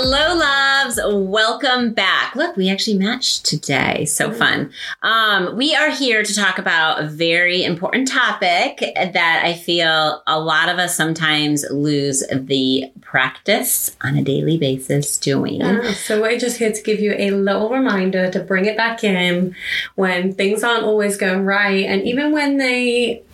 Hello, loves. Welcome back. Look, we actually matched today. So fun. Um, we are here to talk about a very important topic that I feel a lot of us sometimes lose the practice on a daily basis doing. Yeah, so we're just here to give you a little reminder to bring it back in when things aren't always going right, and even when they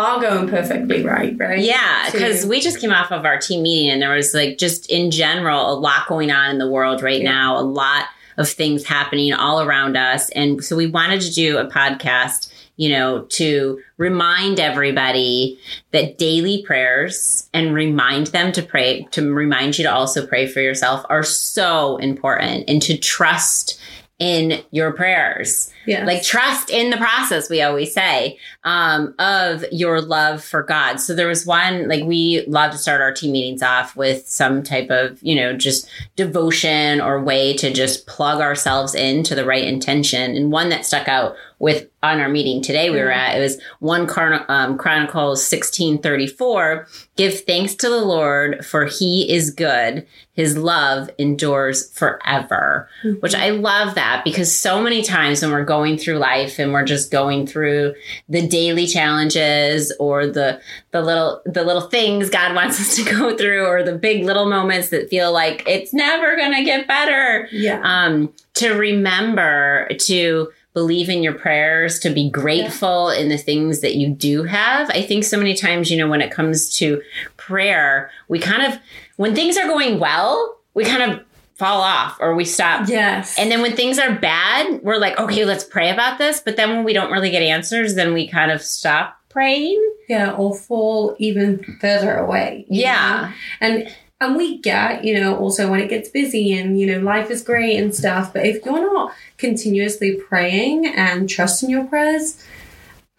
are going perfectly right, right? Yeah, because we just came off of our team meeting and there was like just in general a lot going on in the world right Yeah. now, a lot of things happening all around us. And so we wanted to do a podcast, you know, to remind everybody that daily prayers and remind them to pray, to remind you to also pray for yourself are so important and to trust in your prayers. Yes. Like trust in the process, we always say, um, of your love for God. So there was one, like we love to start our team meetings off with some type of, you know, just devotion or way to just plug ourselves into the right intention. And one that stuck out with on our meeting today we were at, it was one Chron- um, Chronicles 1634, give thanks to the Lord for he is good. His love endures forever, which I love that because so many times when we're going through life and we're just going through the daily challenges or the the little the little things God wants us to go through or the big little moments that feel like it's never going to get better yeah. um, to remember to believe in your prayers, to be grateful in the things that you do have. I think so many times, you know, when it comes to prayer, we kind of, when things are going well, we kind of fall off or we stop. yes. And then when things are bad, we're like, okay, let's pray about this. But then when we don't really get answers, then we kind of stop praying. yeah, or fall even further away. Yeah. know? And and we get, you know, also when it gets busy and, you know, life is great and stuff, but if you're not continuously praying and trusting your prayers,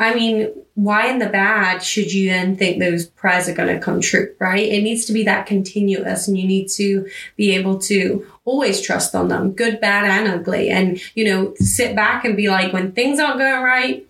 I mean, why in the bad should you then think those prayers are going to come true, right? It needs to be that continuous and you need to be able to always trust on them, good, bad, and ugly. And, you know, sit back and be like, when things aren't going right,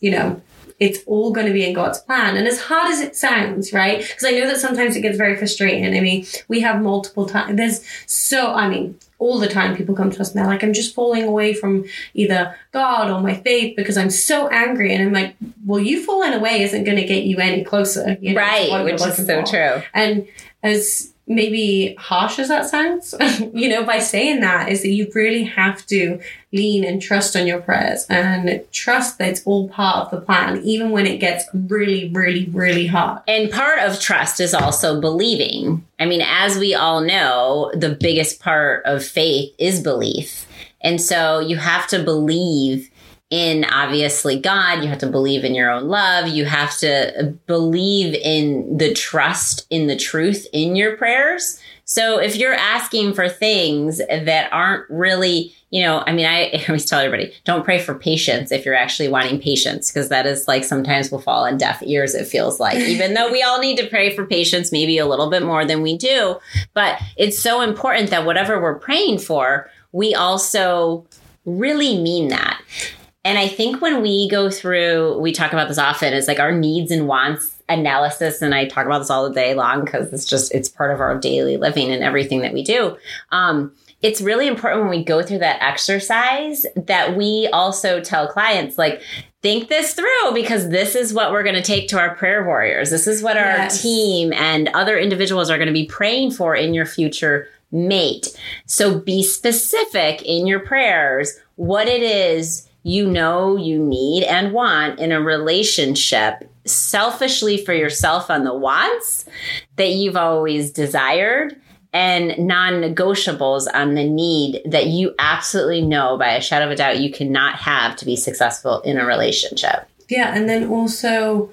you know, it's all going to be in God's plan. And as hard as it sounds, right? Because I know that sometimes it gets very frustrating. I mean, we have multiple times. There's so, I mean, all the time people come to us and they're like, I'm just falling away from either God or my faith because I'm so angry. And I'm like, well, you falling away isn't going to get you any closer. You know, right. Which is so for. true. And as maybe harsh as that sounds, you know, by saying that is that you really have to lean and trust on your prayers and trust that it's all part of the plan, even when it gets really, really, really hard. And part of trust is also believing. I mean, as we all know, the biggest part of faith is belief. And so you have to believe in obviously God, you have to believe in your own love, you have to believe in the trust in the truth in your prayers. So if you're asking for things that aren't really, you know, I mean, I, I always tell everybody, don't pray for patience if you're actually wanting patience, because that is like sometimes will fall on deaf ears, it feels like, even though we all need to pray for patience, maybe a little bit more than we do. But it's so important that whatever we're praying for, we also really mean that. And I think when we go through, we talk about this often, is like our needs and wants analysis. And I talk about this all the day long because it's just, it's part of our daily living and everything that we do. Um, it's really important when we go through that exercise that we also tell clients, like, think this through because this is what we're going to take to our prayer warriors. This is what our Yes. team and other individuals are going to be praying for in your future mate. So be specific in your prayers what it is you know you need and want in a relationship selfishly for yourself on the wants that you've always desired and non-negotiables on the need that you absolutely know by a shadow of a doubt you cannot have to be successful in a relationship. Yeah, and then also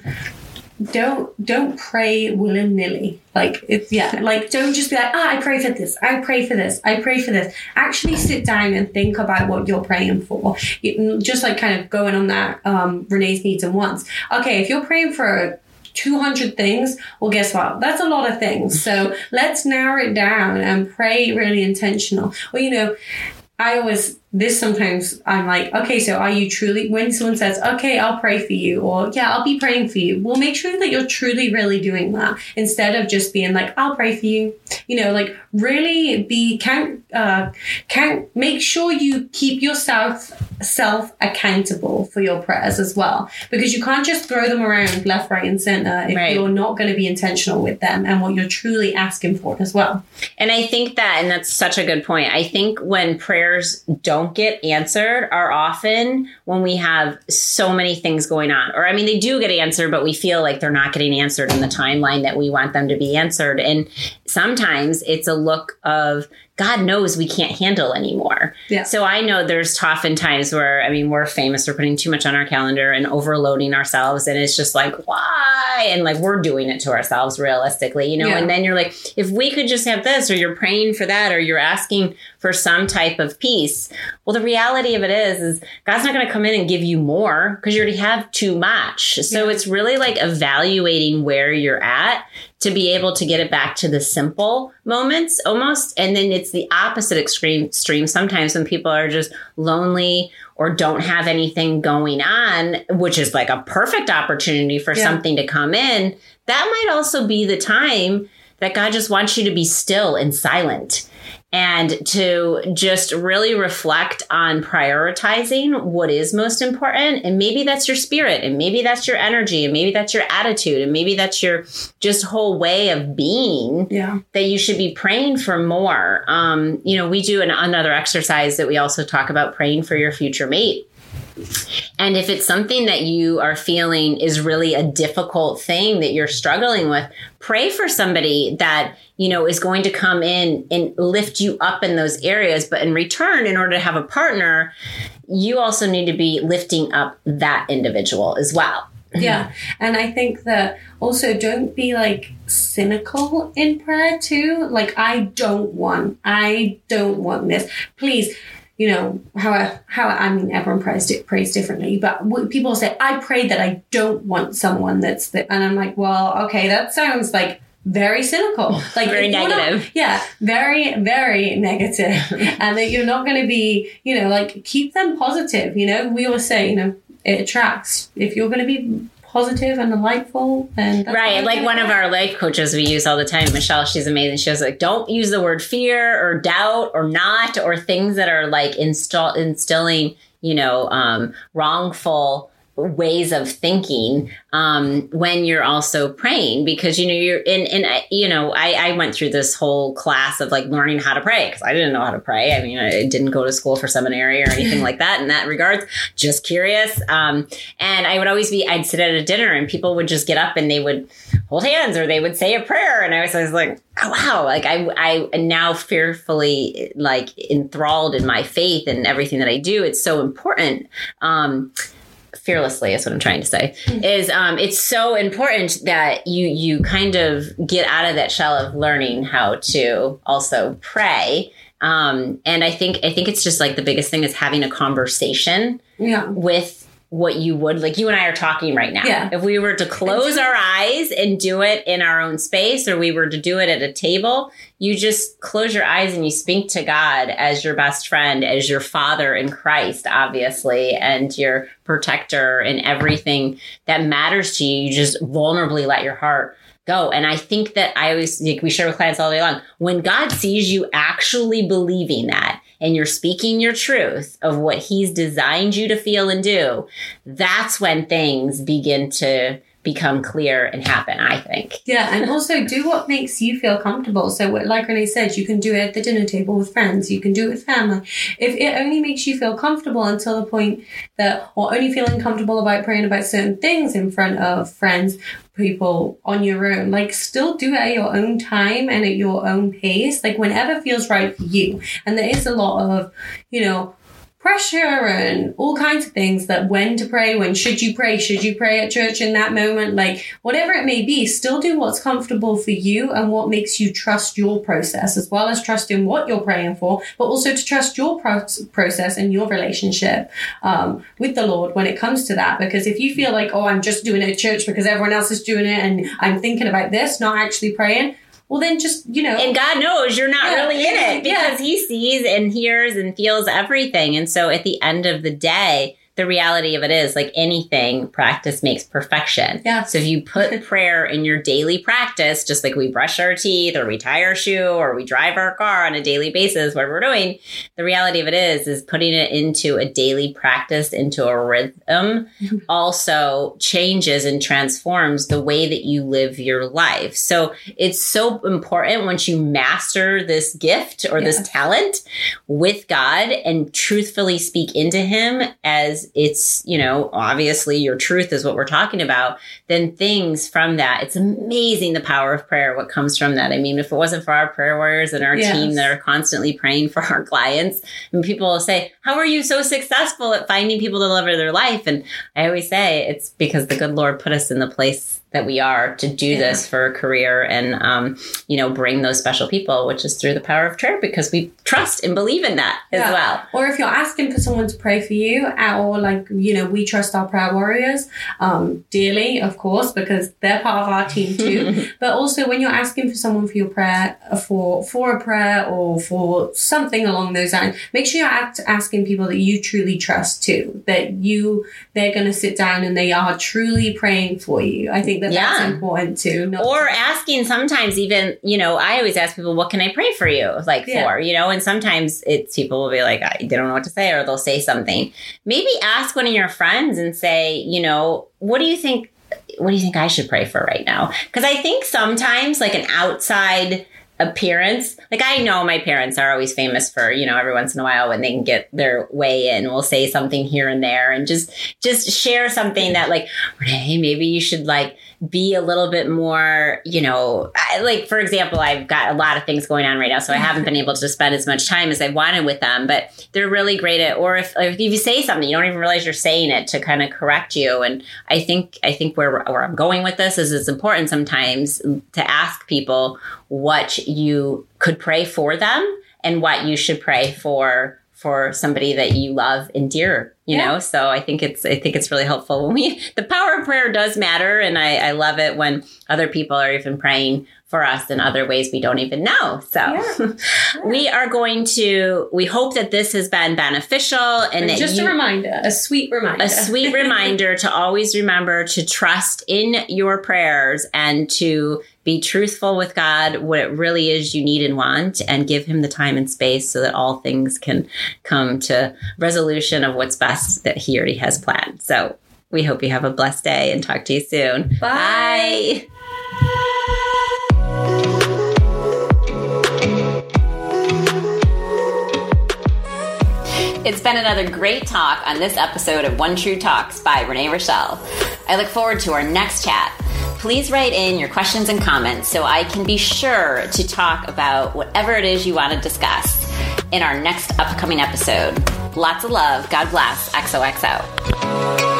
don't don't pray willy nilly. Like it's yeah, like don't just be like, ah, I pray for this, I pray for this, I pray for this. Actually, sit down and think about what you're praying for. just like kind of going on that um, Renee's needs and wants. Okay, if you're praying for 200 things, well, guess what? That's a lot of things. So let's narrow it down and pray really intentional. Well, you know, I always this sometimes I'm like, okay, so are you truly, when someone says, okay, I'll pray for you, or yeah, I'll be praying for you, well, make sure that you're truly, really doing that instead of just being like, I'll pray for you. You know, like really be, count, uh, count, make sure you keep yourself self accountable for your prayers as well, because you can't just throw them around left, right, and center if right. you're not going to be intentional with them and what you're truly asking for as well. And I think that, and that's such a good point. I think when prayers don't don't get answered are often when we have so many things going on. Or, I mean, they do get answered, but we feel like they're not getting answered in the timeline that we want them to be answered. And sometimes it's a look of God knows we can't handle anymore. Yeah. So I know there's often times where, I mean, we're famous for putting too much on our calendar and overloading ourselves. And it's just like, why? And like, we're doing it to ourselves realistically, you know? Yeah. And then you're like, if we could just have this, or you're praying for that, or you're asking for some type of peace. Well, the reality of it is, is God's not going to come in and give you more because you already have too much. So yeah. it's really like evaluating where you're at to be able to get it back to the simple moments almost. And then it's the opposite extreme extreme sometimes when people are just lonely or don't have anything going on, which is like a perfect opportunity for yeah. something to come in. That might also be the time that God just wants you to be still and silent and to just really reflect on prioritizing what is most important. And maybe that's your spirit, and maybe that's your energy, and maybe that's your attitude, and maybe that's your just whole way of being. Yeah. That you should be praying for more. Um, you know, we do an, another exercise that we also talk about praying for your future mate. And if it's something that you are feeling is really a difficult thing that you're struggling with, pray for somebody that, you know, is going to come in and lift you up in those areas. But in return, in order to have a partner, you also need to be lifting up that individual as well. Yeah. And I think that also don't be like cynical in prayer too. Like, I don't want, I don't want this. Please you know how I, how I mean everyone prays prays differently, but people say I pray that I don't want someone that's that, and I'm like, well, okay, that sounds like very cynical, like very negative. Not, yeah, very very negative, and that you're not going to be, you know, like keep them positive. You know, we always say, you know, it attracts. If you're going to be positive and delightful and right like one of our life coaches we use all the time michelle she's amazing. She was like don't use the word fear or doubt or not or things that are like install instilling you know um, wrongful ways of thinking um, when you're also praying because you know you're in and you know I, I went through this whole class of like learning how to pray because I didn't know how to pray. I mean I didn't go to school for seminary or anything like that in that regards. Just curious. Um, and I would always be I'd sit at a dinner and people would just get up and they would hold hands or they would say a prayer. And I was, I was like oh wow. Like I I am now fearfully like enthralled in my faith and everything that I do it's so important. Um, fearlessly is what I'm trying to say mm-hmm. is um, it's so important that you you kind of get out of that shell of learning how to also pray um, and I think I think it's just like the biggest thing is having a conversation yeah. with what you would like you and I are talking right now. Yeah. If we were to close our eyes and do it in our own space or we were to do it at a table, you just close your eyes and you speak to God as your best friend, as your father in Christ, obviously, and your protector and everything that matters to you. You just vulnerably let your heart go. And I think that I always, like we share with clients all day long, when God sees you actually believing that, and you're speaking your truth of what he's designed you to feel and do, that's when things begin to become clear and happen, I think. Yeah, and also do what makes you feel comfortable. So, like Renee said, you can do it at the dinner table with friends, you can do it with family. If it only makes you feel comfortable until the point that, or only feeling comfortable about praying about certain things in front of friends, people on your own, like still do it at your own time and at your own pace, like whenever feels right for you. And there is a lot of, you know, pressure and all kinds of things that when to pray, when should you pray, should you pray at church in that moment, like whatever it may be, still do what's comfortable for you and what makes you trust your process, as well as trusting what you're praying for, but also to trust your pro- process and your relationship um, with the Lord when it comes to that. Because if you feel like, oh, I'm just doing it at church because everyone else is doing it and I'm thinking about this, not actually praying, well then just you know. And god knows you're not Yeah, really in it because yeah. he sees and hears and feels everything. And so at the end of the day the reality of it is like anything practice makes perfection Yeah. so if you put prayer in your daily practice just like we brush our teeth or we tie our shoe or we drive our car on a daily basis what we're doing the reality of it is is putting it into a daily practice into a rhythm also changes and transforms the way that you live your life. So it's so important once you master this gift or this talent with God and truthfully speak into Him as it's, you know, obviously your truth is what we're talking about, then things from that, it's amazing the power of prayer, what comes from that. I mean, if it wasn't for our prayer warriors and our Yes. team that are constantly praying for our clients, and people will say, How are you so successful at finding people to deliver their life? And I always say it's because the good Lord put us in the place that we are to do Yeah. this for a career and, um, you know, bring those special people, which is through the power of prayer because we trust and believe in that as well. Or if you're asking for someone to pray for you, uh, or like, you know, we trust our prayer warriors um, dearly, of course, because they're part of our team too. but also when you're asking for someone for your prayer, uh, for for a prayer or for something along those lines, make sure you're act- asking people that you truly trust too, that you they're going to sit down and they are truly praying for you. I think that Yeah. that's important too. Not or asking sometimes even you know i always ask people what can i pray for you like Yeah. for you know and sometimes it's people will be like I, they don't know what to say or they'll say something maybe ask one of your friends and say you know what do you think what do you think i should pray for right now? Because i think sometimes like an outside appearance like i know my parents are always famous for you know every once in a while when they can get their way in we'll say something here and there and just just share something that like hey maybe you should like be a little bit more, you know, I, like for example, I've got a lot of things going on right now, so I haven't been able to spend as much time as I wanted with them. But they're really great at, or if, if you say something, you don't even realize you're saying it to kind of correct you. And I think I think where where I'm going with this is it's important sometimes to ask people what you could pray for them and what you should pray for for somebody that you love and dear you Yeah. know so i think it's i think it's really helpful when we the power of prayer does matter and i i love it when other people are even praying for us in other ways we don't even know so Yeah. we are going to we hope that this has been beneficial and, And just you, a reminder, a sweet reminder. a sweet reminder to always remember to trust in your prayers and to be truthful with God, what it really is you need and want, and give Him the time and space so that all things can come to resolution of what's best that He already has planned. So we hope you have a blessed day and talk to you soon. Bye. Bye. It's been another great talk on this episode of One True Talks by Renee Richel. I look forward to our next chat. Please write in your questions and comments so I can be sure to talk about whatever it is you want to discuss in our next upcoming episode. Lots of love. God bless. XOXO.